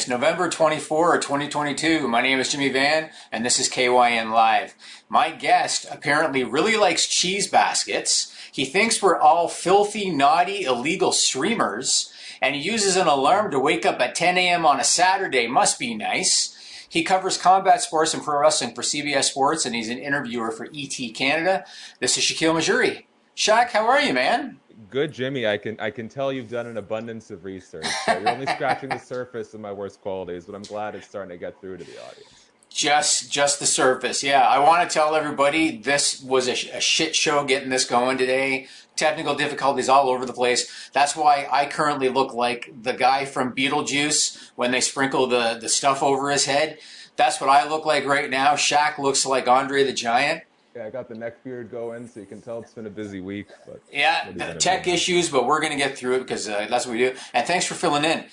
It's November 24, 2022. My name is Jimmy Van, and this is KYN Live. My guest apparently really likes cheese baskets. He thinks we're all filthy, naughty, illegal streamers, and he uses an alarm to wake up at 10 a.m. on a Saturday. Must be nice. He covers combat sports and pro wrestling for CBS Sports, and he's an interviewer for ET Canada. This is Shakiel Mahjouri. Shaq, how are you, man? Good, Jimmy. I can I can tell you've done an abundance of research. So you're only scratching the surface of my worst qualities, but I'm glad it's starting to get through to the audience. Just just the surface. Yeah, I want to tell everybody this was a, a shit show getting this going today. Technical difficulties all over the place. That's why I currently look like the guy from Beetlejuice when they sprinkle the, the stuff over his head. That's what I look like right now. Shaq looks like Andre the Giant. Yeah, I got the neck beard going, so you can tell it's been a busy week. But yeah, tech do? issues, but we're going to get through it because uh, that's what we do. And thanks for filling in.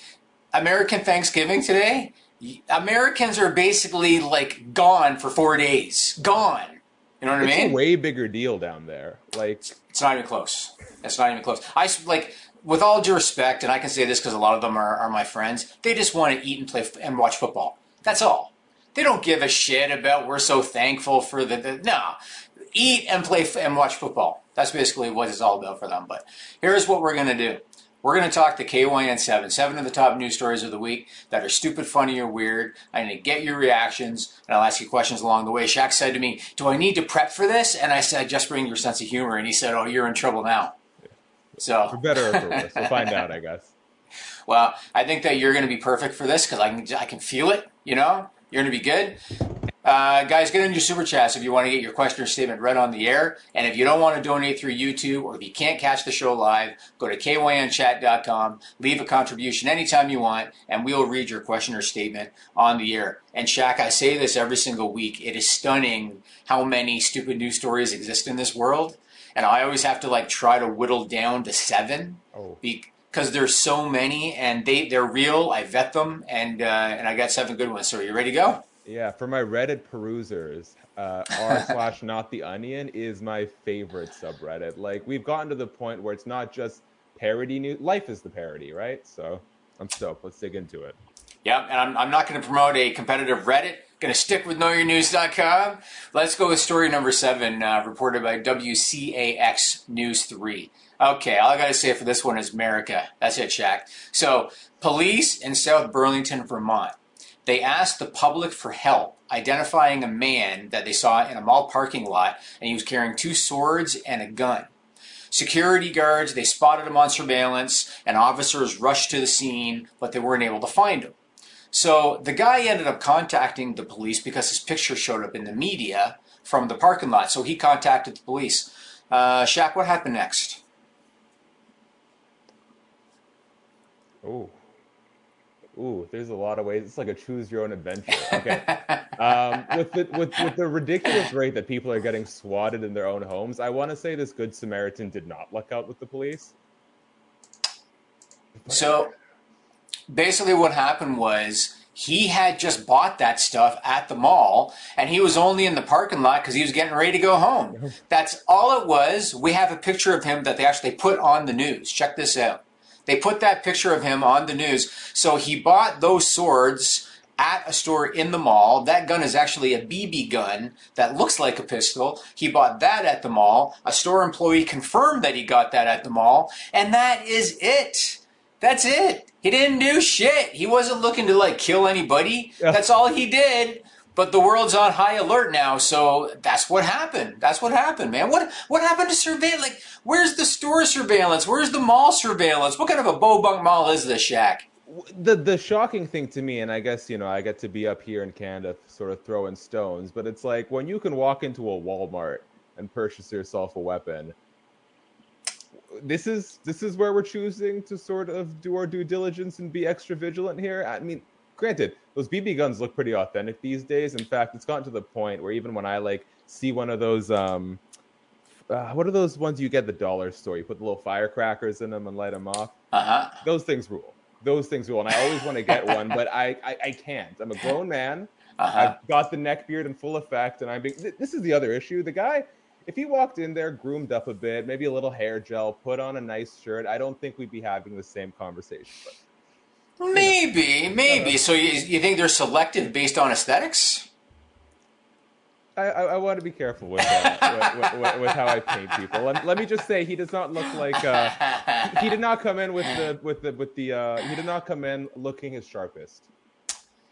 American Thanksgiving today. Americans are basically like gone for four days. Gone. You know what it's I mean? It's a way bigger deal down there. Like it's not even close. It's not even close. I like with all due respect, and I can say this because a lot of them are, are my friends. They just want to eat and play and watch football. That's all. They don't give a shit about we're so thankful for the, the no. Eat and play and watch football. That's basically what it's all about for them. But here's what we're going to do. We're going to talk to KYN7, seven of the top news stories of the week that are stupid, funny, or weird. I'm going to get your reactions, and I'll ask you questions along the way. Shaq said to me, Do I need to prep for this? And I said, Just bring your sense of humor. And he said, Oh, you're in trouble now. So for better or for worse, we'll find out, I guess. Well, I think that you're going to be perfect for this because I can I can feel it. You know, you're going to be good. Uh, guys, get in your super chats if you want to get your question or statement read on the air. And if you don't want to donate through YouTube or if you can't catch the show live, go to kynchat.com, leave a contribution anytime you want, and we'll read your question or statement on the air. And Shaq, I say this every single week. It is stunning how many stupid news stories exist in this world. And I always have to like try to whittle down to seven. Oh. Because there's so many and they, they're real. I vet them and, uh, and I got seven good ones. So are you ready to go? Yeah, for my Reddit perusers, uh, r slash not the onion is my favorite subreddit. Like we've gotten to the point where it's not just parody news. Life is the parody, right? So I'm stoked. Let's dig into it. Yep, and I'm, I'm not going to promote a competitive Reddit. Going to stick with knowyournews.com. Let's go with story number seven, uh, reported by WCAX News 3. Okay, all I got to say for this one is America. That's it, Shaq. So, police in South Burlington, Vermont they asked the public for help identifying a man that they saw in a mall parking lot, and he was carrying two swords and a gun. Security guards, they spotted him on surveillance, and officers rushed to the scene, but they weren't able to find him. So the guy ended up contacting the police because his picture showed up in the media from the parking lot. So he contacted the police. Uh, Shaq, what happened next? Oh, Ooh, there's a lot of ways. It's like a choose your own adventure. Okay. um, with, the, with, with the ridiculous rate that people are getting swatted in their own homes, I want to say this Good Samaritan did not luck out with the police. So basically, what happened was he had just bought that stuff at the mall and he was only in the parking lot because he was getting ready to go home. That's all it was. We have a picture of him that they actually put on the news. Check this out. They put that picture of him on the news. So he bought those swords at a store in the mall. That gun is actually a BB gun that looks like a pistol. He bought that at the mall. A store employee confirmed that he got that at the mall. And that is it. That's it. He didn't do shit. He wasn't looking to like kill anybody. That's all he did. But the world's on high alert now, so that's what happened. That's what happened, man. What what happened to surveillance? Like, where's the store surveillance? Where's the mall surveillance? What kind of a bunk mall is this, Shaq? The the shocking thing to me, and I guess you know, I get to be up here in Canada, sort of throwing stones, but it's like when you can walk into a Walmart and purchase yourself a weapon. This is this is where we're choosing to sort of do our due diligence and be extra vigilant here. I mean, granted, those BB guns look pretty authentic these days. In fact, it's gotten to the point where even when I like see one of those, um, uh, what are those ones you get the dollar store? You put the little firecrackers in them and light them off. Uh-huh. Those things rule. Those things rule, and I always want to get one, but I, I, I can't. I'm a grown man. Uh-huh. I've got the neck beard in full effect, and I'm being. This is the other issue. The guy, if he walked in there, groomed up a bit, maybe a little hair gel, put on a nice shirt, I don't think we'd be having the same conversation. But Maybe, maybe. So you, you think they're selective based on aesthetics? I, I, I want to be careful with, uh, with, with, with, how I paint people. Let, let, me just say, he does not look like uh, he, he, did not come in with the with the with the uh, he did not come in looking his sharpest,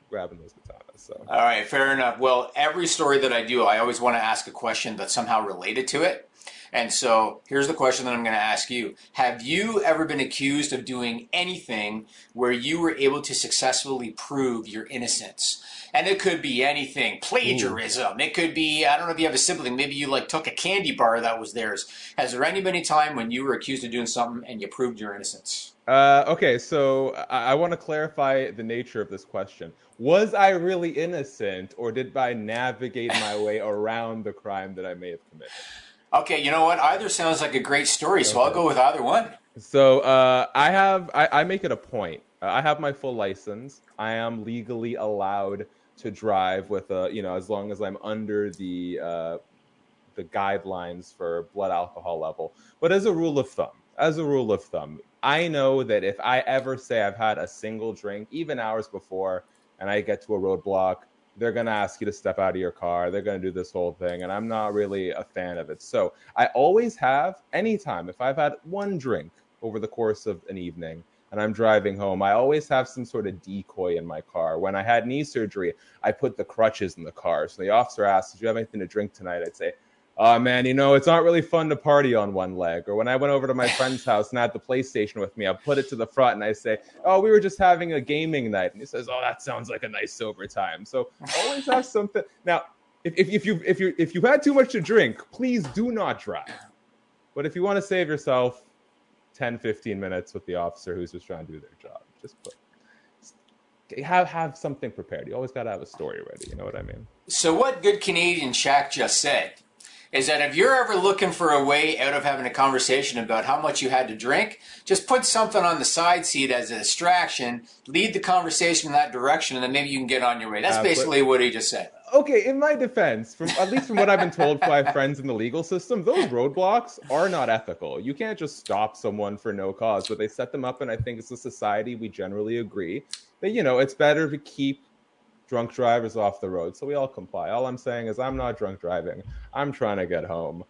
grabbing those katanas. So all right, fair enough. Well, every story that I do, I always want to ask a question that's somehow related to it. And so here's the question that I'm going to ask you. Have you ever been accused of doing anything where you were able to successfully prove your innocence? And it could be anything, plagiarism. Ooh. It could be, I don't know if you have a sibling, maybe you like took a candy bar that was theirs. Has there any any time when you were accused of doing something and you proved your innocence? Uh, okay, so I, I want to clarify the nature of this question. Was I really innocent, or did I navigate my way around the crime that I may have committed? Okay, you know what? Either sounds like a great story, so okay. I'll go with either one. So uh, I have I, I, make it a point. I have my full license. I am legally allowed to drive with a you know as long as I'm under the uh, the guidelines for blood alcohol level. But as a rule of thumb, as a rule of thumb, I know that if I ever say I've had a single drink, even hours before, and I get to a roadblock, they're going to ask you to step out of your car. They're going to do this whole thing. And I'm not really a fan of it. So I always have, anytime, if I've had one drink over the course of an evening and I'm driving home, I always have some sort of decoy in my car. When I had knee surgery, I put the crutches in the car. So the officer asks, Did you have anything to drink tonight? I'd say, oh man, you know, it's not really fun to party on one leg. Or when I went over to my friend's house and I had the PlayStation with me, I put it to the front and I say, oh, we were just having a gaming night. And he says, oh, that sounds like a nice sober time. So always have something. Now, if, if, if you if you if you had too much to drink, please do not drive. But if you want to save yourself 10, 15 minutes with the officer who's just trying to do their job, just put have have something prepared. You always got to have a story ready. You know what I mean? So, what good Canadian Shaq just said is that if you're ever looking for a way out of having a conversation about how much you had to drink, just put something on the side seat as a distraction, lead the conversation in that direction, and then maybe you can get on your way. That's uh, basically but, what he just said. Okay, in my defense, from at least from what I've been told by friends in the legal system, those roadblocks are not ethical. You can't just stop someone for no cause, but they set them up, and I think as a society we generally agree that you know it's better to keep drunk drivers off the road. So we all comply. All I'm saying is I'm not drunk driving. I'm trying to get home.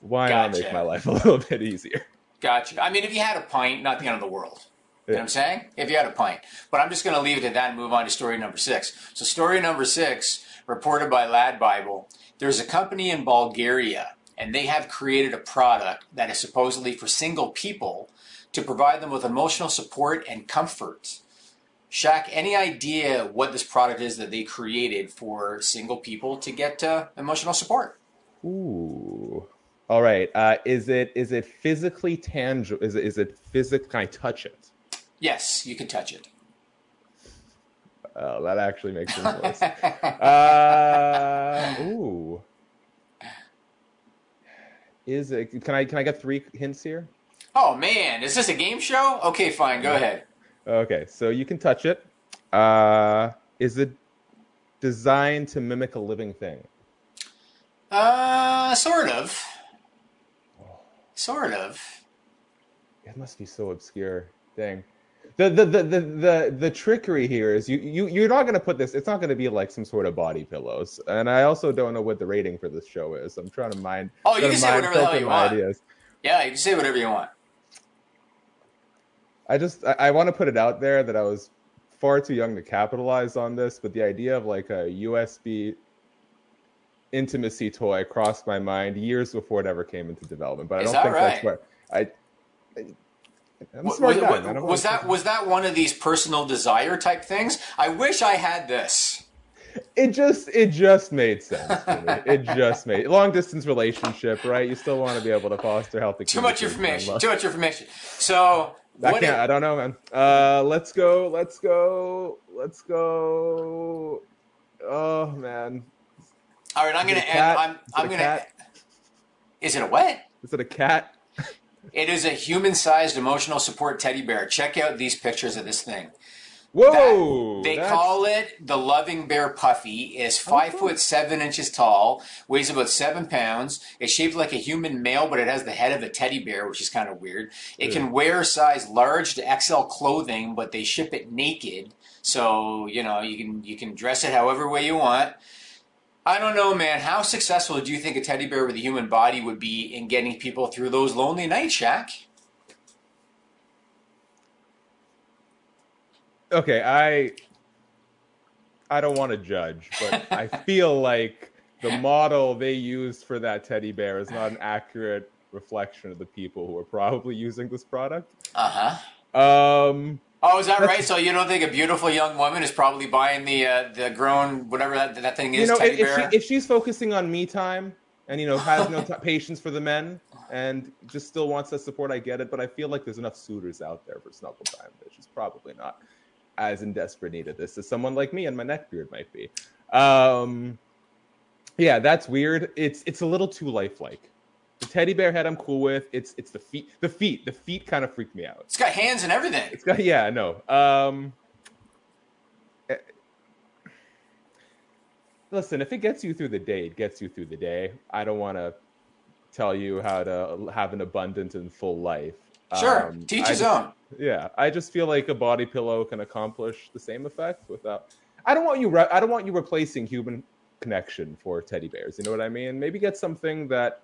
Why gotcha. not make my life a little bit easier? Gotcha. I mean, if you had a pint, not the end of the world. You know what I'm saying? If you had a pint. But I'm just going to leave it at that and move on to story number six. So, story number six, reported by Lad Bible. There's a company in Bulgaria, and they have created a product that is supposedly for single people to provide them with emotional support and comfort. Shaq, any idea what this product is that they created for single people to get uh, emotional support? Ooh. All right. Uh, is it is it physically tangible? Is it is it physical? Can I touch it? Yes, you can touch it. Oh, that actually makes worse. uh, ooh. Is it? Can I can I get three hints here? Oh man, is this a game show? Okay, fine. Go yeah. ahead. Okay, so you can touch it. Uh, is it designed to mimic a living thing? Uh, sort of. Sort of. It must be so obscure. Dang. The, the the the the the trickery here is you you you're not going to put this. It's not going to be like some sort of body pillows. And I also don't know what the rating for this show is. I'm trying to mind. Oh, you can say whatever the hell you want. Ideas. Yeah, you can say whatever you want. I just I, I want to put it out there that I was far too young to capitalize on this, but the idea of like a USB intimacy toy crossed my mind years before it ever came into development. But I don't think right? that's where I. I was, was, was that was that one of these personal desire type things? I wish I had this. It just it just made sense. it just made long distance relationship, right? You still want to be able to foster healthy. Too much information. Too much information. So I can't. I don't know, man. Uh, let's go. Let's go. Let's go. Oh man. All right, I'm gonna end. I'm, I'm gonna. Cat? Is it a what? Is it a cat? it is a human-sized emotional support teddy bear. Check out these pictures of this thing. Whoa! That- they that's- call it the Loving Bear Puffy. is oh, five foot seven inches tall, weighs about seven pounds. It's shaped like a human male, but it has the head of a teddy bear, which is kind of weird. It can wear size large to XL clothing, but they ship it naked, so you know you can you can dress it however way you want. I don't know, man. How successful do you think a teddy bear with a human body would be in getting people through those lonely nights, Shaq? Okay, I I don't want to judge, but I feel like the model they used for that teddy bear is not an accurate reflection of the people who are probably using this product. Uh huh. Um, Oh, is that right? So you don't think a beautiful young woman is probably buying the uh, the grown whatever that, that thing is you know, teddy if, if, bear? she, if she's focusing on me time and you know has no t- patience for the men and just still wants that support, I get it. But I feel like there's enough suitors out there for snuggle time that she's probably not as in desperate need of this as someone like me and my neck beard might be. Um, yeah, that's weird. It's it's a little too lifelike. The teddy bear head I'm cool with. It's it's the feet. The feet. The feet kind of freak me out. it's got hands and everything. It's got yeah, no. Um eh, Listen, if it gets you through the day, it gets you through the day. I don't want to tell you how to have an abundant and full life. Sure, Um, teach I his just- own. Yeah, I just feel like a body pillow can accomplish the same effect without. I don't want you. Re- I don't want you replacing human connection for teddy bears. You know what I mean? Maybe get something that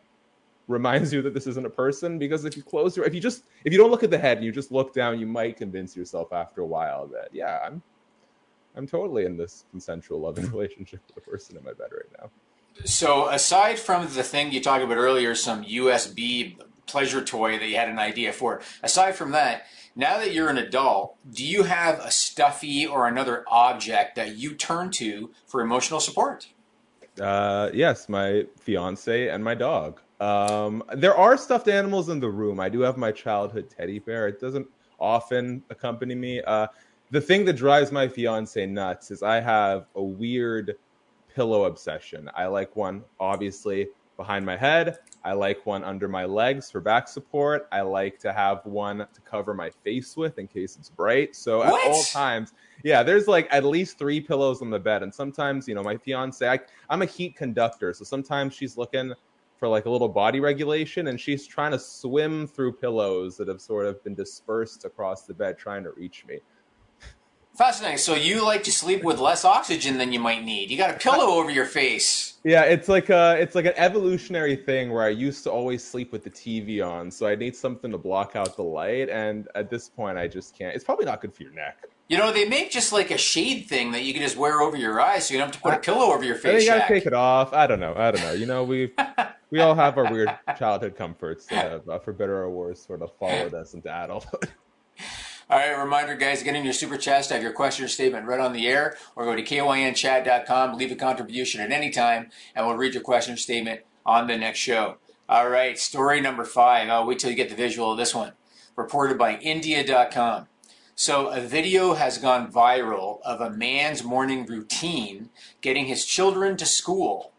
reminds you that this isn't a person. Because if you close your, if you just, if you don't look at the head and you just look down, you might convince yourself after a while that yeah, I'm, I'm totally in this consensual loving relationship with the person in my bed right now. So aside from the thing you talked about earlier, some USB pleasure toy that you had an idea for. Aside from that, now that you're an adult, do you have a stuffy or another object that you turn to for emotional support? Uh, yes, my fiance and my dog. Um, there are stuffed animals in the room. I do have my childhood teddy bear. It doesn't often accompany me. Uh, the thing that drives my fiance nuts is I have a weird pillow obsession. I like one, obviously, behind my head. I like one under my legs for back support. I like to have one to cover my face with in case it's bright. So at all times, yeah, there's like at least three pillows on the bed, and sometimes you know my fiance, I, I'm a heat conductor, so sometimes she's looking for like a little body regulation, and she's trying to swim through pillows that have sort of been dispersed across the bed, trying to reach me. Fascinating. So you like to sleep with less oxygen than you might need. You got a pillow over your face. Yeah, it's like a it's like an evolutionary thing where I used to always sleep with the TV on, so I need something to block out the light, and at this point, I just can't. It's probably not good for your neck. You know, they make just like a shade thing that you can just wear over your eyes so you don't have to put a pillow over your face. you gotta Shaq. take it off. I don't know. I don't know. You know, we we all have our weird childhood comforts that have, uh, for better or worse, sort of followed us into adulthood. All right, reminder, guys, get in your super chats, have your question or statement right on the air, or go to kynchat.com, leave a contribution at any time, and we'll read your question or statement on the next show. All right, story number five. I'll wait till you get the visual of this one. Reported by India.com. So, a video has gone viral of a man's morning routine getting his children to school.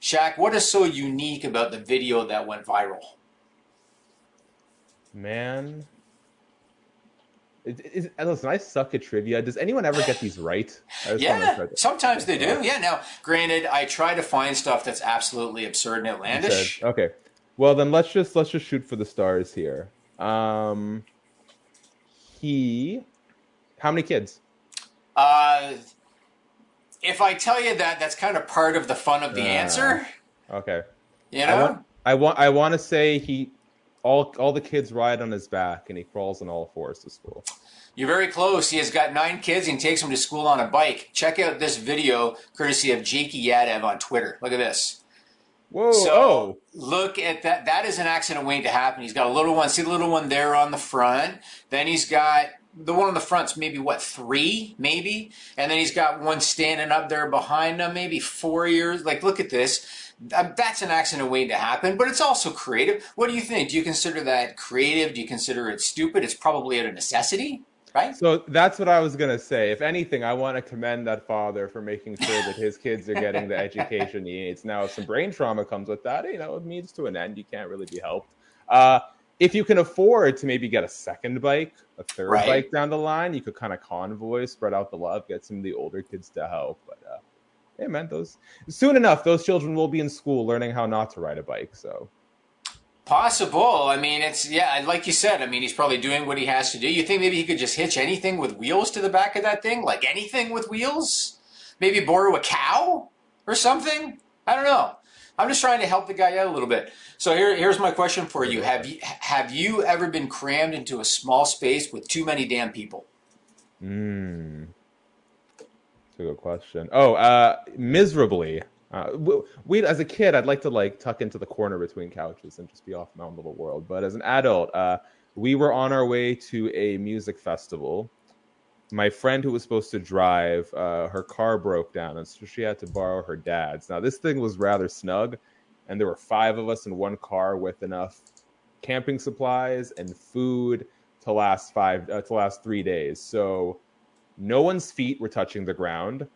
Shaq, what is so unique about the video that went viral? Man, it, it, it- listen, I suck at trivia. Does anyone ever get these right? I Yeah, sometimes they do. Yeah, now, granted, I try to find stuff that's absolutely absurd and outlandish. Okay. Well, then let's just let's just shoot for the stars here. Um, he, how many kids? Uh, if I tell you that, that's kind of part of the fun of the Uh, answer. Okay. You I know? want I want I want to say he all all the kids ride on his back and he crawls on all fours to school. You're very close. He has got nine kids and takes them to school on a bike. Check out this video courtesy of Jakey Yadev on Twitter. Look at this. Whoa! So oh, look at that. That is an accident waiting to happen. He's got a little one. See the little one there on the front. Then he's got the one on the front's maybe what three, maybe, and then he's got one standing up there behind him, maybe four years. Like look at this. That's an accident waiting to happen, but it's also creative. What do you think? Do you consider that creative? Do you consider it stupid? It's probably out of necessity, right? so that's what I was gonna say. If anything, I want to commend that father for making sure that his kids are getting the education he needs. Now, if some brain trauma comes with that, you know, it means to an end. You can't really be helped. Uh, if you can afford to maybe get a second bike, a third Right. bike down the line, you could kind of convoy, spread out the love, get some of the older kids to help. But uh, hey, man, those soon enough, those children will be in school learning how not to ride a bike. So Possible. I mean, it's yeah, like you said. I mean, he's probably doing what he has to do. You think maybe he could just hitch anything with wheels to the back of that thing, like anything with wheels? Maybe borrow a cow or something. I don't know. I'm just trying to help the guy out a little bit. So here, here's my question for you: Have you have you ever been crammed into a small space with too many damn people? Mm. That's a question. Oh, uh, miserably. Uh, we, as a kid, I'd like to like tuck into the corner between couches and just be off my own little world. But as an adult, uh, we were on our way to a music festival. My friend who was supposed to drive, uh, her car broke down, and so she had to borrow her dad's. Now this thing was rather snug, and there were five of us in one car with enough camping supplies and food to last five uh, to last three days. So no one's feet were touching the ground.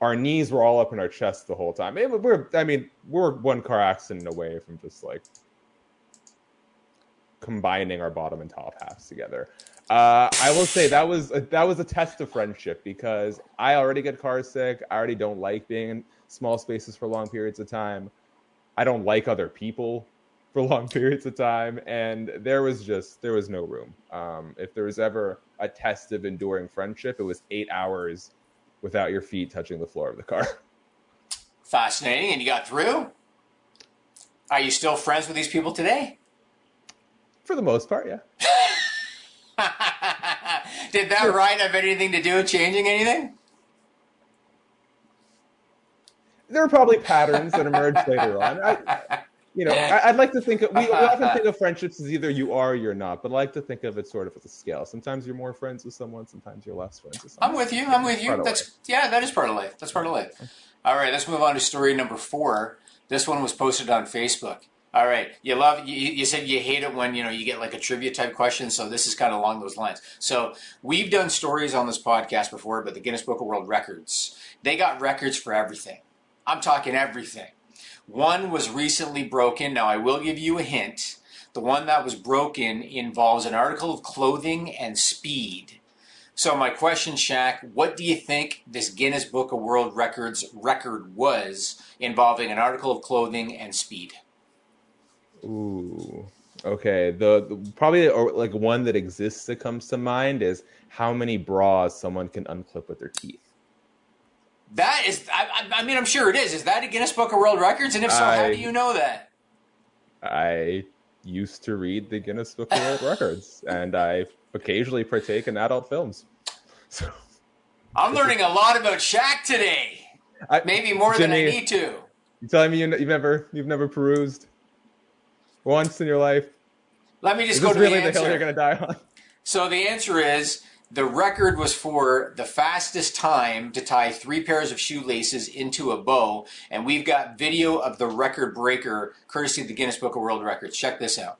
Our knees were all up in our chest the whole time. It- we're, I mean, we're one car accident away from just like combining our bottom and top halves together. Uh, I will say that was a, that was a test of friendship because I already get car sick. I already don't like being in small spaces for long periods of time. I don't like other people for long periods of time, and there was just there was no room. Um, if there was ever a test of enduring friendship, it was eight hours without your feet touching the floor of the car. Fascinating, and you got through. Are you still friends with these people today? For the most part, yeah. Did that ride have anything to do with changing anything? There are probably patterns that emerge later on. I, you know, I, I'd like to think of, we, we often think of friendships as either you are or you're not, but I like to think of it sort of as a scale. Sometimes you're more friends with someone, sometimes you're less friends with someone. I'm with you. I'm with you. That's yeah, that is part of life. That's part of life. All right, let's move on to story number four. This one was posted on Facebook. All right, you love you, you said you hate it when you know you get like a trivia type question, so this is kind of along those lines. So we've done stories on this podcast before, but the Guinness Book of World Records they got records for everything. I'm talking everything. One was recently broken. Now I will give you a hint. The one that was broken involves an article of clothing and speed. So my question, Shaq, what do you think this Guinness Book of World Records record was involving an article of clothing and speed? Ooh. Okay. The, the probably or like one that exists that comes to mind is how many bras someone can unclip with their teeth. That is, I, I, I mean, I'm sure it is. Is that a Guinness Book of World Records? And if so, how do you know that? I used to read the Guinness Book of World Records, and I occasionally partake in adult films. So I'm learning a lot about Shaq today. I, Maybe more than I Jimmy, need to. You telling me you, you've never you've never perused once in your life? Let me just Is go this to really the the hill you're gonna die on? So the answer is the record was for the fastest time to tie three pairs of shoelaces into a bow, and we've got video of the record breaker courtesy of the Guinness Book of World Records. Check this out.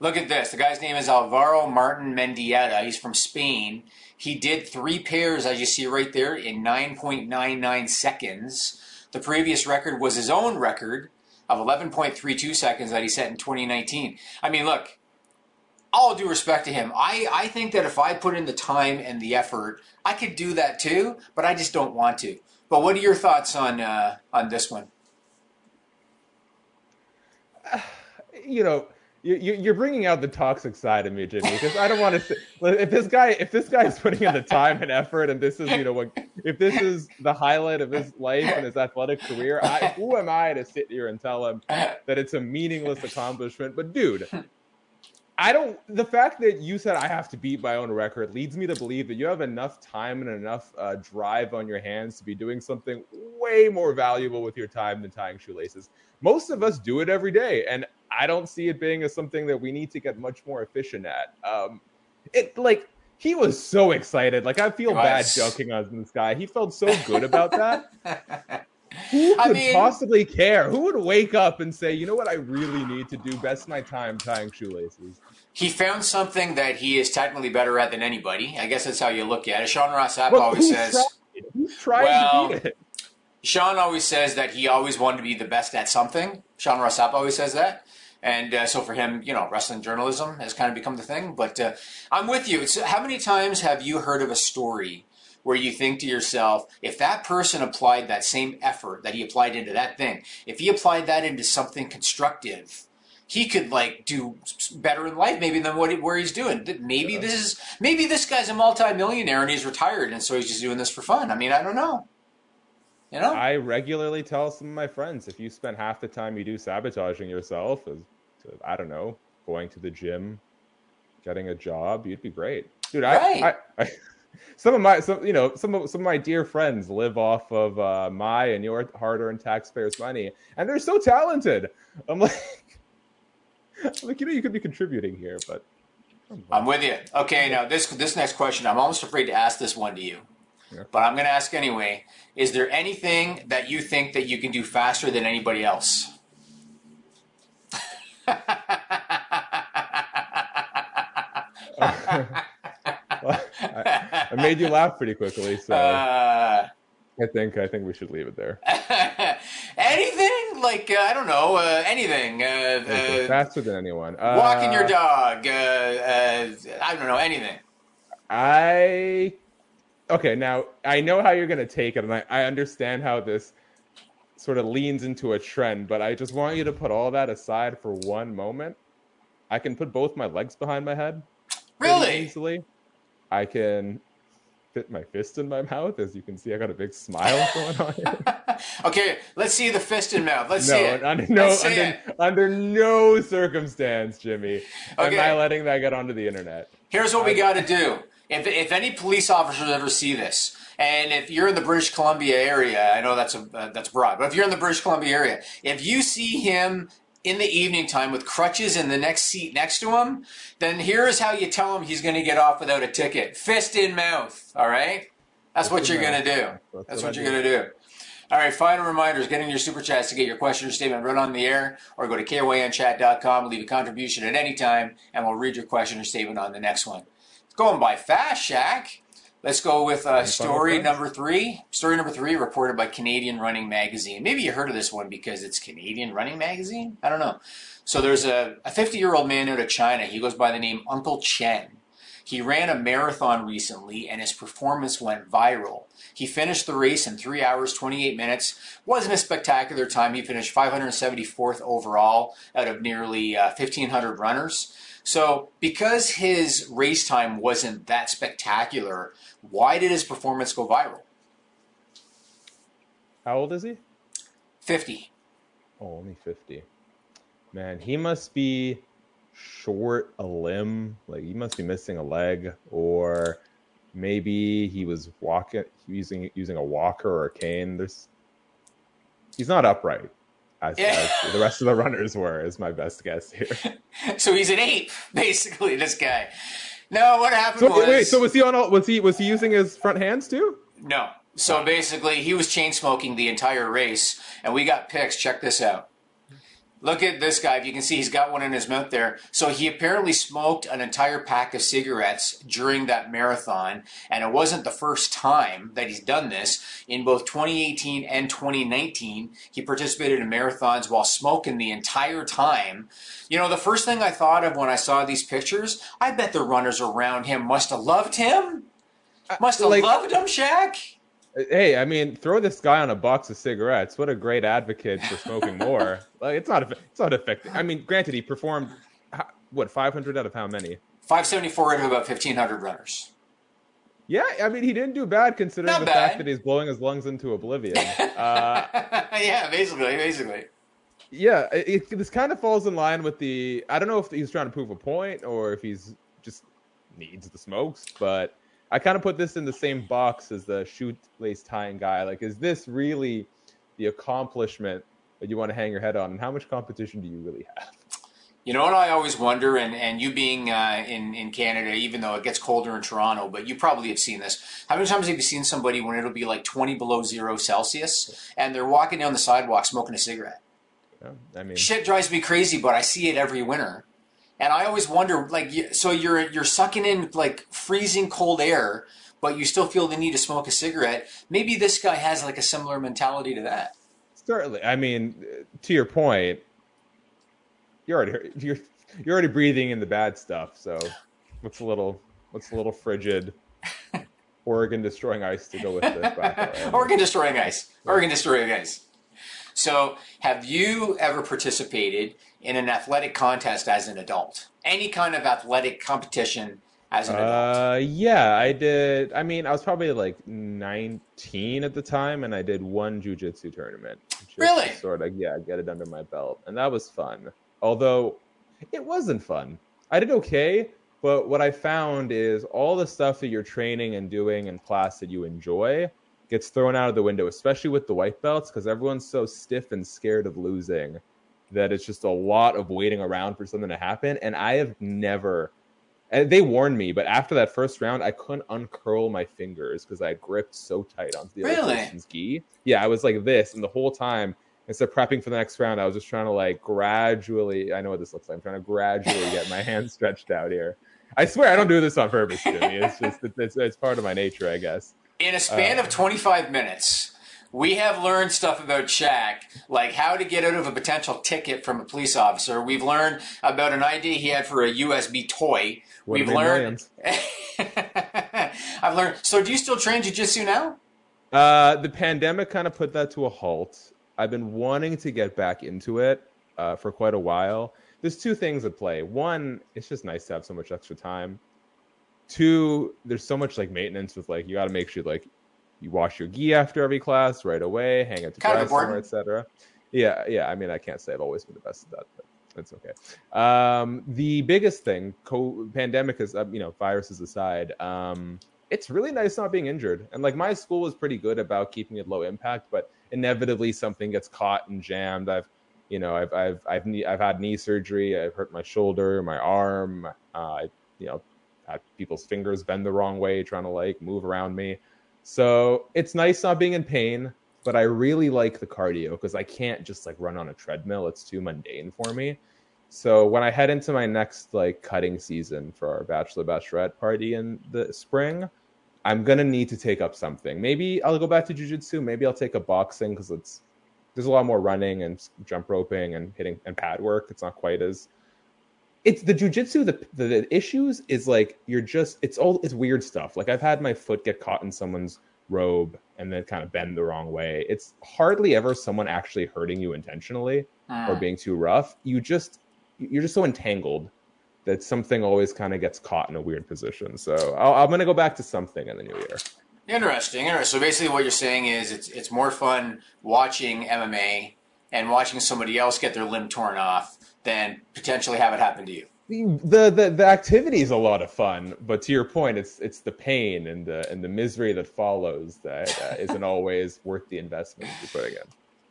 Look at this. The guy's name is Alvaro Martin Mendieta. He's from Spain. He did three pairs, as you see right there, in 9.99 seconds. The previous record was his own record of 11.32 seconds that he set in 2019. I mean, look, all due respect to him, I, I think that if I put in the time and the effort, I could do that too, but I just don't want to. But what are your thoughts on uh, on this one? You know, you, you're bringing out the toxic side of me, Jimmy, because I don't want to. Say, if this guy, if this guy's putting in the time and effort, and this is, you know, what, if this is the highlight of his life and his athletic career, I, who am I to sit here and tell him that it's a meaningless accomplishment? But dude, I don't. The fact that you said I have to beat my own record leads me to believe that you have enough time and enough uh, drive on your hands to be doing something way more valuable with your time than tying shoelaces. Most of us do it every day, and I don't see it being as something that we need to get much more efficient at. Um, it like he was so excited. Like I feel bad joking on this guy. He felt so good about that. Who I could mean- possibly care? Who would wake up and say, you know what, I really need to do best my time tying shoelaces? He found something that he is technically better at than anybody. I guess that's how you look at it. Sean Ross Sapp Well, always says. tried? Who's trying Well, to beat it? Sean always says that he always wanted to be the best at something. Sean Ross Sapp always says that. And uh, so for him, you know, wrestling journalism has kind of become the thing. But uh, I'm with you. So how many times have you heard of a story where you think to yourself, if that person applied that same effort that he applied into that thing, if he applied that into something constructive, he could like do better in life maybe than what he, where he's doing. Maybe yeah. this is maybe this guy's a multimillionaire and he's retired and so he's just doing this for fun. I mean, I don't know. You know, I regularly tell some of my friends if you spend half the time you do sabotaging yourself, as I don't know, going to the gym, getting a job, you'd be great, dude. Right. I, I, I some of my some you know some of some of my dear friends live off of uh, my and your hard-earned taxpayers' money, and they're so talented. I'm like, I'm like you know, you could be contributing here, but I'm with you. Okay, now this this next question, I'm almost afraid to ask this one to you, yeah. but I'm going to ask anyway. Is there anything that you think that you can do faster than anybody else? I, I, made you laugh pretty quickly, so uh, I think I think we should leave it there. anything like uh, I don't know uh, anything uh, uh, faster than anyone. walking your dog. I don't know anything. I okay. Now I know how you're gonna take it, and I, I understand how this sort of leans into a trend. But I just want you to put all that aside for one moment. I can put both my legs behind my head. Really? Easily. I can fit my fist in my mouth. As you can see, I got a big smile going on. okay, let's see the fist in mouth. Let's no, see it. Under, no, under, it. under no circumstance, Jimmy, okay. am I letting that get onto the internet. Here's what we got to do. If, if any police officers ever see this, and if you're in the British Columbia area, I know that's a uh, that's broad, but if you're in the British Columbia area, if you see him in the evening time with crutches in the next seat next to him, then here's how you tell him he's going to get off without a ticket. Fist in mouth, all right? That's, That's what you're going to do. That's, That's what, what you're going to do. All right, final reminders, get in your super chats to get your question or statement read on the air, or go to kynchat.com, leave a contribution at any time, and we'll read your question or statement on the next one. It's going by fast, Shaq. Let's go with uh, story number three. Story number three, reported by Canadian Running Magazine. Maybe you heard of this one because it's Canadian Running Magazine. I don't know. So there's a 50 year old man out of China. He goes by the name Uncle Chen. He ran a marathon recently and his performance went viral. He finished the race in 3 hours 28 minutes. Wasn't a spectacular time. He finished 574th overall out of nearly uh, 1,500 runners. So, because his race time wasn't that spectacular, why did his performance go viral? How old is he? 50. Oh, only 50. Man, he must be short a limb. Like, he must be missing a leg, or maybe he was walking using using a walker or a cane. There's he's not upright as, yeah. as the rest of the runners were, is my best guess here. so he's an ape, basically. This guy. No, what happened so, was. Wait, so was he on? All, was he was he using his front hands too? No. So basically, he was chain smoking the entire race, and we got pics. Check this out. Look at this guy. If you can see, he's got one in his mouth there. So he apparently smoked an entire pack of cigarettes during that marathon. And it wasn't the first time that he's done this. In both 2018 and 2019, he participated in marathons while smoking the entire time. You know, the first thing I thought of when I saw these pictures, I bet the runners around him must have loved him. Uh, must have like, loved him, Shaq. Hey, I mean, throw this guy on a box of cigarettes. What a great advocate for smoking more. like, it's not it's not effective. I mean, granted, he performed what 500 out of how many? 574 out of about 1500 runners. Yeah, I mean, he didn't do bad considering not the bad. fact that he's blowing his lungs into oblivion. Uh, yeah, basically, basically. Yeah, it, it, this kind of falls in line with the. I don't know if he's trying to prove a point or if he's just needs the smokes, but I kind of put this in the same box as the shoelace tying guy. Like, is this really the accomplishment that you want to hang your head on? And how much competition do you really have? You know what I always wonder, and, and you being uh, in, in Canada, even though it gets colder in Toronto, but you probably have seen this. How many times have you seen somebody when it'll be like 20 below zero Celsius and they're walking down the sidewalk smoking a cigarette? Yeah, I mean, shit drives me crazy, but I see it every winter. And I always wonder, like, so you're you're sucking in like freezing cold air, but you still feel the need to smoke a cigarette. Maybe this guy has like a similar mentality to that. Certainly, I mean, uh, to your point, you're already you're you're already breathing in the bad stuff. So what's a little what's a little frigid Oregon destroying ice to go with this? Oregon destroying ice. Oregon destroying ice. So, have you ever participated in an athletic contest as an adult? Any kind of athletic competition as an adult? Uh, yeah, I did. I mean, I was probably like 19 at the time, and I did one jujitsu tournament. Really? Sort of, yeah, get it under my belt, and that was fun. Although it wasn't fun. I did okay, but what I found is all the stuff that you're training and doing in class that you enjoy gets thrown out of the window, especially with the white belts, because everyone's so stiff and scared of losing that it's just a lot of waiting around for something to happen. And I have never, and they warned me, but after that first round, I couldn't uncurl my fingers because I gripped so tight onto the really? other person's gi. Yeah, I was like this, and the whole time instead of prepping for the next round, I was just trying to like gradually. I know what this looks like. I'm trying to gradually get my hands stretched out here. I swear I don't do this on purpose, Jimmy. It's just it's, it's part of my nature, I guess. In a span uh, of 25 minutes, we have learned stuff about Shaq, like how to get out of a potential ticket from a police officer. We've learned about an idea he had for a USB toy. We've learned. I've learned. So, do you still train jujitsu now? Uh, the pandemic kind of put that to a halt. I've been wanting to get back into it uh, for quite a while. There's two things at play. One, it's just nice to have so much extra time two there's so much like maintenance with like you got to make sure like you wash your gi after every class right away hang it to dry somewhere etc yeah yeah i mean i can't say i've always been the best at that but that's okay. Um, the biggest thing co- pandemic is uh, you know viruses aside um, it's really nice not being injured. And like my school was pretty good about keeping it low impact but inevitably something gets caught and jammed. I've you know i've i've i've, I've had knee surgery i've hurt my shoulder my arm uh, I, you know people's fingers bend the wrong way trying to like move around me. So it's nice not being in pain, but I really like the cardio because I can't just like run on a treadmill. It's too mundane for me. So when I head into my next like cutting season for our bachelor bachelorette party in the spring, I'm gonna need to take up something. Maybe I'll go back to jujitsu. Maybe I'll take a boxing because it's there's a lot more running and jump roping and hitting and pad work. It's not quite as it's the jujitsu. The, the the issues is like you're just it's all it's weird stuff. Like I've had my foot get caught in someone's robe and then kind of bend the wrong way. It's hardly ever someone actually hurting you intentionally or ah. being too rough. You just you're just so entangled that something always kind of gets caught in a weird position. So i am going to go back to something in the new year. Interesting. Interesting. So basically, what you're saying is it's it's more fun watching MMA and watching somebody else get their limb torn off than potentially have it happen to you. The, the the activity is a lot of fun, but to your point, it's it's the pain and the and the misery that follows that uh, not always worth the investment you're putting in.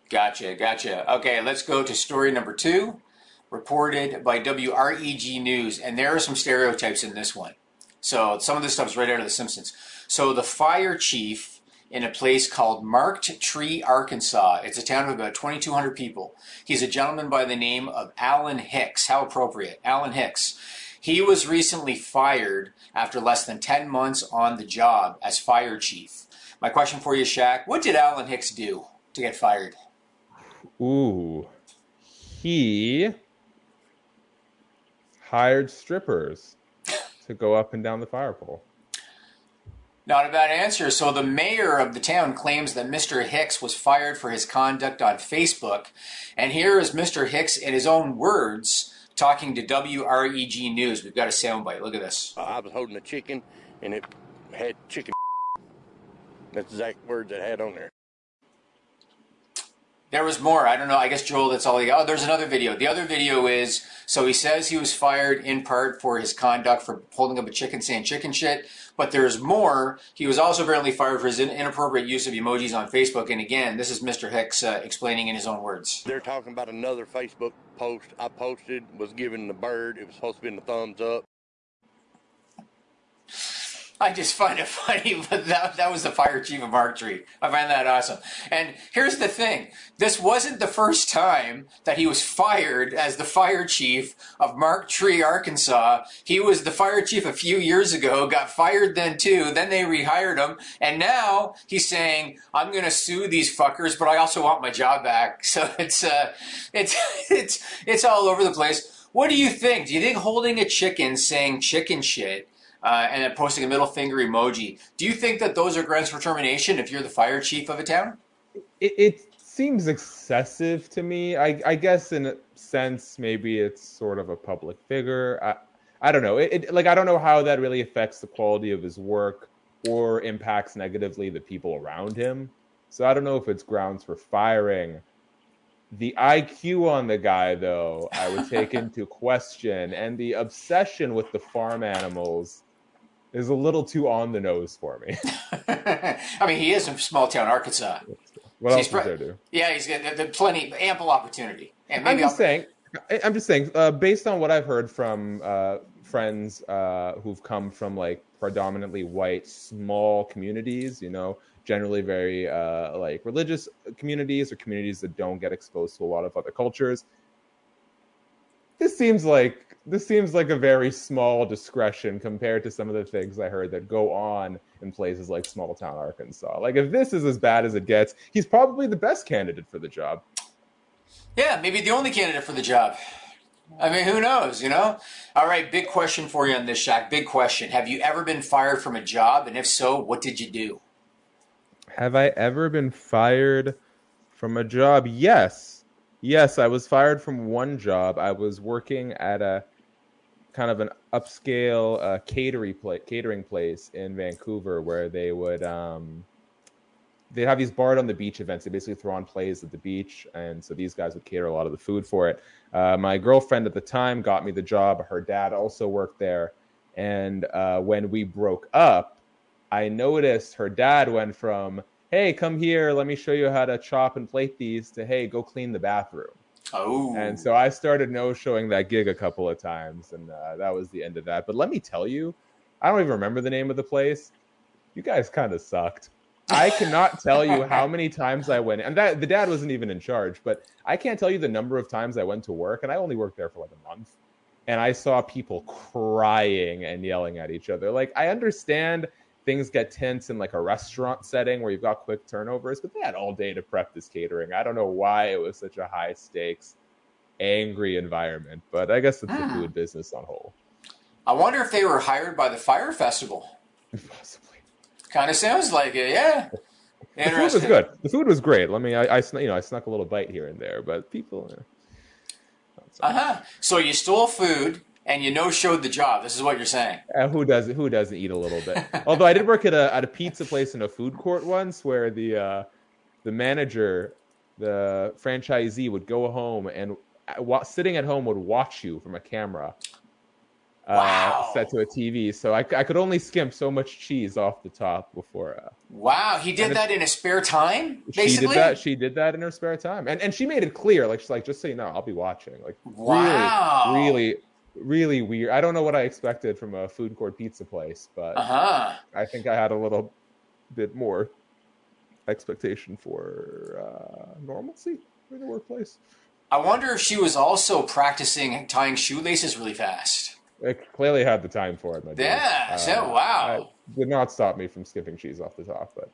Gotcha, gotcha. Okay, let's go to story number two, reported by WREG News, and there are some stereotypes in this one. So some of this stuff's right out of The Simpsons. So the fire chief in a place called Marked Tree, Arkansas. It's a town of about 2,200 people. He's a gentleman by the name of Alan Hicks. How appropriate. Alan Hicks. He was recently fired after less than 10 months on the job as fire chief. My question for you, Shaq, what did Alan Hicks do to get fired? Ooh. He hired strippers to go up and down the fire pole. Not a bad answer. So the mayor of the town claims that Mr. Hicks was fired for his conduct on Facebook. And here is Mr. Hicks in his own words talking to WREG News. We've got a soundbite. Look at this. Uh, I was holding a chicken and it had chicken. That's the exact words it had on there. There was more. I don't know. I guess Joel, that's all he got. Oh, there's another video. The other video is so he says he was fired in part for his conduct for holding up a chicken saying chicken shit. But there's more. He was also apparently fired for his inappropriate use of emojis on Facebook. And again, this is Mr. Hicks uh, explaining in his own words. They're talking about another Facebook post I posted was giving the bird. It was supposed to be in the thumbs up. I just find it funny, but that, that was the fire chief of Mark Tree. I find that awesome. And here's the thing this wasn't the first time that he was fired as the fire chief of Mark Tree, Arkansas. He was the fire chief a few years ago, got fired then too. Then they rehired him. And now he's saying, I'm going to sue these fuckers, but I also want my job back. So it's, uh, it's, it's, it's all over the place. What do you think? Do you think holding a chicken saying chicken shit uh, and then posting a middle finger emoji. Do you think that those are grounds for termination if you're the fire chief of a town? It, it seems excessive to me. I, I, guess in a sense, maybe it's sort of a public figure. I, I don't know. It, it, like I don't know how that really affects the quality of his work or impacts negatively the people around him. So I don't know if it's grounds for firing. The IQ on the guy, though, I would take into question, and the obsession with the farm animals is a little too on the nose for me. I mean, he is from small town Arkansas. What so else is there do? Yeah, he's got the, the plenty, ample opportunity. And maybe I'm just I'll... saying. I'm just saying, uh, based on what I've heard from uh, friends uh, who've come from like predominantly white small communities, you know, generally very uh, like religious communities or communities that don't get exposed to a lot of other cultures. This seems like this seems like a very small discretion compared to some of the things I heard that go on in places like small town Arkansas. Like if this is as bad as it gets, he's probably the best candidate for the job. Yeah, maybe the only candidate for the job. I mean, who knows, you know? All right, big question for you on this, Shaq. Big question. Have you ever been fired from a job? And if so, what did you do? Have I ever been fired from a job? Yes. Yes, I was fired from one job. I was working at a kind of an upscale uh, catering catering place in Vancouver where they would um, they have these barred on the beach events. They basically throw on plays at the beach, and so these guys would cater a lot of the food for it. Uh, my girlfriend at the time got me the job. Her dad also worked there, and uh, when we broke up, I noticed her dad went from "Hey, come here, let me show you how to chop and plate these" to "Hey, go clean the bathroom." Oh. And so I started no showing that gig a couple of times, and uh, that was the end of that. But let me tell you, I don't even remember the name of the place. You guys kind of sucked. I cannot tell you how many times I went, and that the dad wasn't even in charge, but I can't tell you the number of times I went to work, and I only worked there for like a month, and I saw people crying and yelling at each other. Like I understand things get tense in like a restaurant setting where you've got quick turnovers, but they had all day to prep this catering. I don't know why it was such a high stakes, angry environment, but I guess it's the food business on whole. I wonder if they were hired by the Fyre Festival. Possibly. Kind of sounds like it, yeah. the food was good. The food was great. Let me, I, I, you know, I snuck a little bite here and there, but people. uh huh. So you stole food and you no showed the job. This is what you're saying. Uh, who doesn't who doesn't eat a little bit? Although I did work at a at a pizza place in a food court once where the uh, the manager, the franchisee would go home and uh, sitting at home would watch you from a camera. Uh, wow. set to a TV, so I, I could only skimp so much cheese off the top before. Uh, wow, he did that in his spare time. Basically, she did that. She did that in her spare time, and and she made it clear, like she's like, just so you know, I'll be watching. Like, wow. really, really really weird. I don't know what I expected from a food court pizza place, but uh-huh. I think I had a little bit more expectation for uh, normalcy in the workplace. I wonder if she was also practicing tying shoelaces really fast. It clearly had the time for it. My yeah. Uh, so wow. Did not stop me from skipping cheese off the top, but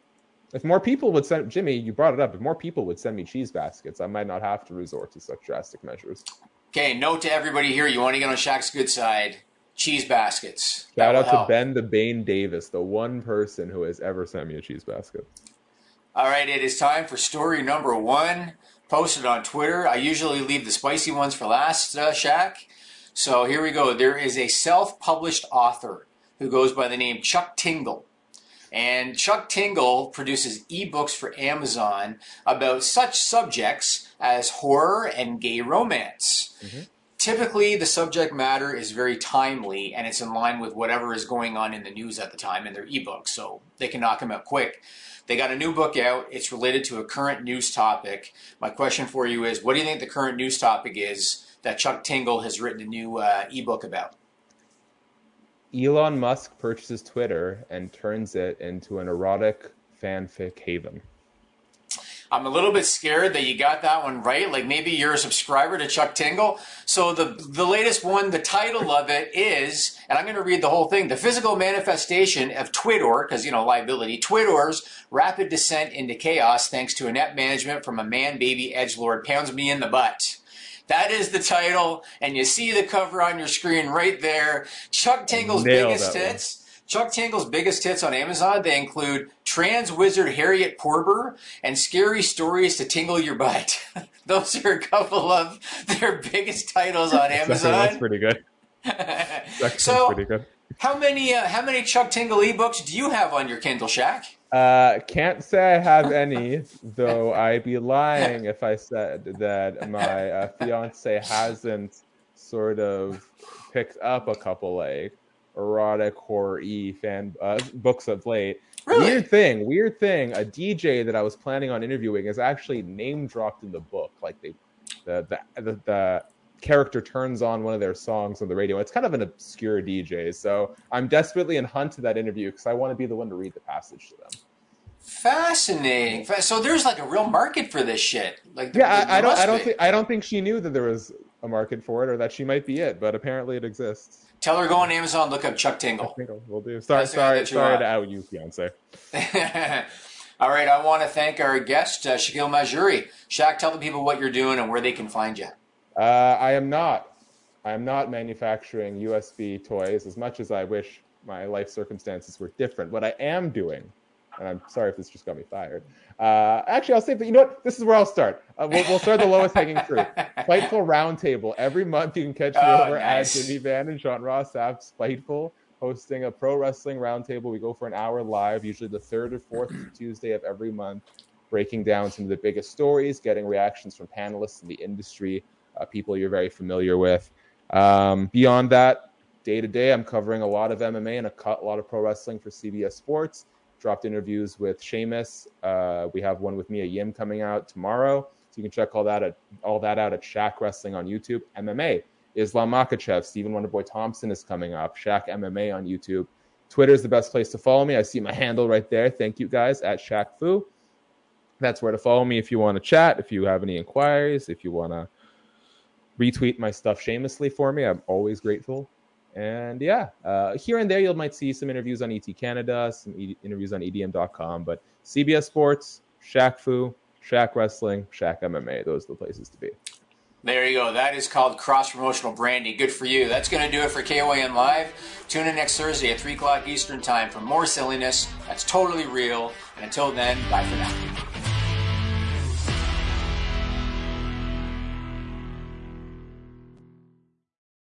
if more people would send Jimmy, you brought it up. If more people would send me cheese baskets, I might not have to resort to such drastic measures. Okay, note to everybody here: you want to get on Shaq's good side. Cheese baskets. Shout out help. to Ben the Bane Davis, the one person who has ever sent me a cheese basket. All right, it is time for story number one, posted on Twitter. I usually leave the spicy ones for last, uh, Shaq. So here we go. There is a self-published author who goes by the name Chuck Tingle. And Chuck Tingle produces ebooks for Amazon about such subjects as horror and gay romance. Mm-hmm. Typically, the subject matter is very timely and it's in line with whatever is going on in the news at the time in their ebooks, so they can knock them out quick. They got a new book out. It's related to a current news topic. My question for you is what do you think the current news topic is that Chuck Tingle has written a new uh, ebook about? Elon Musk purchases Twitter and turns it into an erotic fanfic haven. I'm a little bit scared that you got that one right. Like maybe you're a subscriber to Chuck Tingle. So the the latest one, the title of it is, and I'm going to read the whole thing: the physical manifestation of Twitter, because you know liability. Twitter's rapid descent into chaos thanks to inept management from a man baby edge lord pounds me in the butt. That is the title, and you see the cover on your screen right there. Chuck Tingle's Nailed biggest hits. one. Chuck Tingle's biggest hits on Amazon, they include Trans Wizard Harriet Porber and Scary Stories to Tingle Your Butt. Those are a couple of their biggest titles on Amazon. That's pretty good. That's So- pretty good. how many uh, how many Chuck Tingle ebooks do you have on your Kindle Shaq? Uh, can't say I have any, though I'd be lying if I said that my uh, fiance hasn't sort of picked up a couple like erotic horror e fan uh, books of late. Really? Weird thing, weird thing. A DJ that I was planning on interviewing is actually name dropped in the book. Like they, the the the, the character turns on one of their songs on the radio. It's kind of an obscure DJ, so I'm desperately in hunt to that interview because I want to be the one to read the passage to them. Fascinating. So there's like a real market for this shit. Like Yeah, there I don't. I don't think. I don't think she knew that there was a market for it, or that she might be it. But apparently, it exists. Tell her go on Amazon, look up Chuck Tingle. think we'll do. Sorry, That's the guy sorry, sorry to out you, fiance. All right, I want to thank our guest, uh, Shakiel Mahjouri. Shaq, tell the people what you're doing and where they can find you. Uh, I am not. I am not manufacturing USB toys as much as I wish my life circumstances were different. What I am doing, and I'm sorry if this just got me fired. Uh, actually, I'll say that. You know what? This is where I'll start. Uh, we'll, we'll start the lowest hanging fruit. Fightful Roundtable. Every month you can catch me Oh, over nice. at Jimmy Van and Sean Ross Sapp Fightful, hosting a pro wrestling roundtable. We go for an hour live, usually the third or fourth Tuesday of every month, breaking down some of the biggest stories, getting reactions from panelists in the industry, uh, people you're very familiar with. Um, beyond that, day to day, I'm covering a lot of MMA and a, co- a lot of pro wrestling for CBS Sports. Dropped interviews with Sheamus. Uh, we have one with Mia Yim coming out tomorrow. So you can check all that at, all that out at Shaq Wrestling on YouTube. MMA, Islam Makhachev, Stephen Wonderboy Thompson is coming up. Shaq MMA on YouTube. Twitter is the best place to follow me. I see my handle right there. Thank you guys at Shaq Fu. That's where to follow me if you want to chat, if you have any inquiries, if you want to retweet my stuff shamelessly for me. I'm always grateful. And yeah, uh, here and there you might see some interviews on ET Canada, some e- interviews on EDM.com, but CBS Sports, Shaq Fu, Shaq Wrestling, Shaq MMA, those are the places to be. There you go. That is called cross promotional branding. Good for you. That's going to do it for KYN Live. Tune in next Thursday at 3 o'clock Eastern Time for more silliness that's totally real. And until then, bye for now.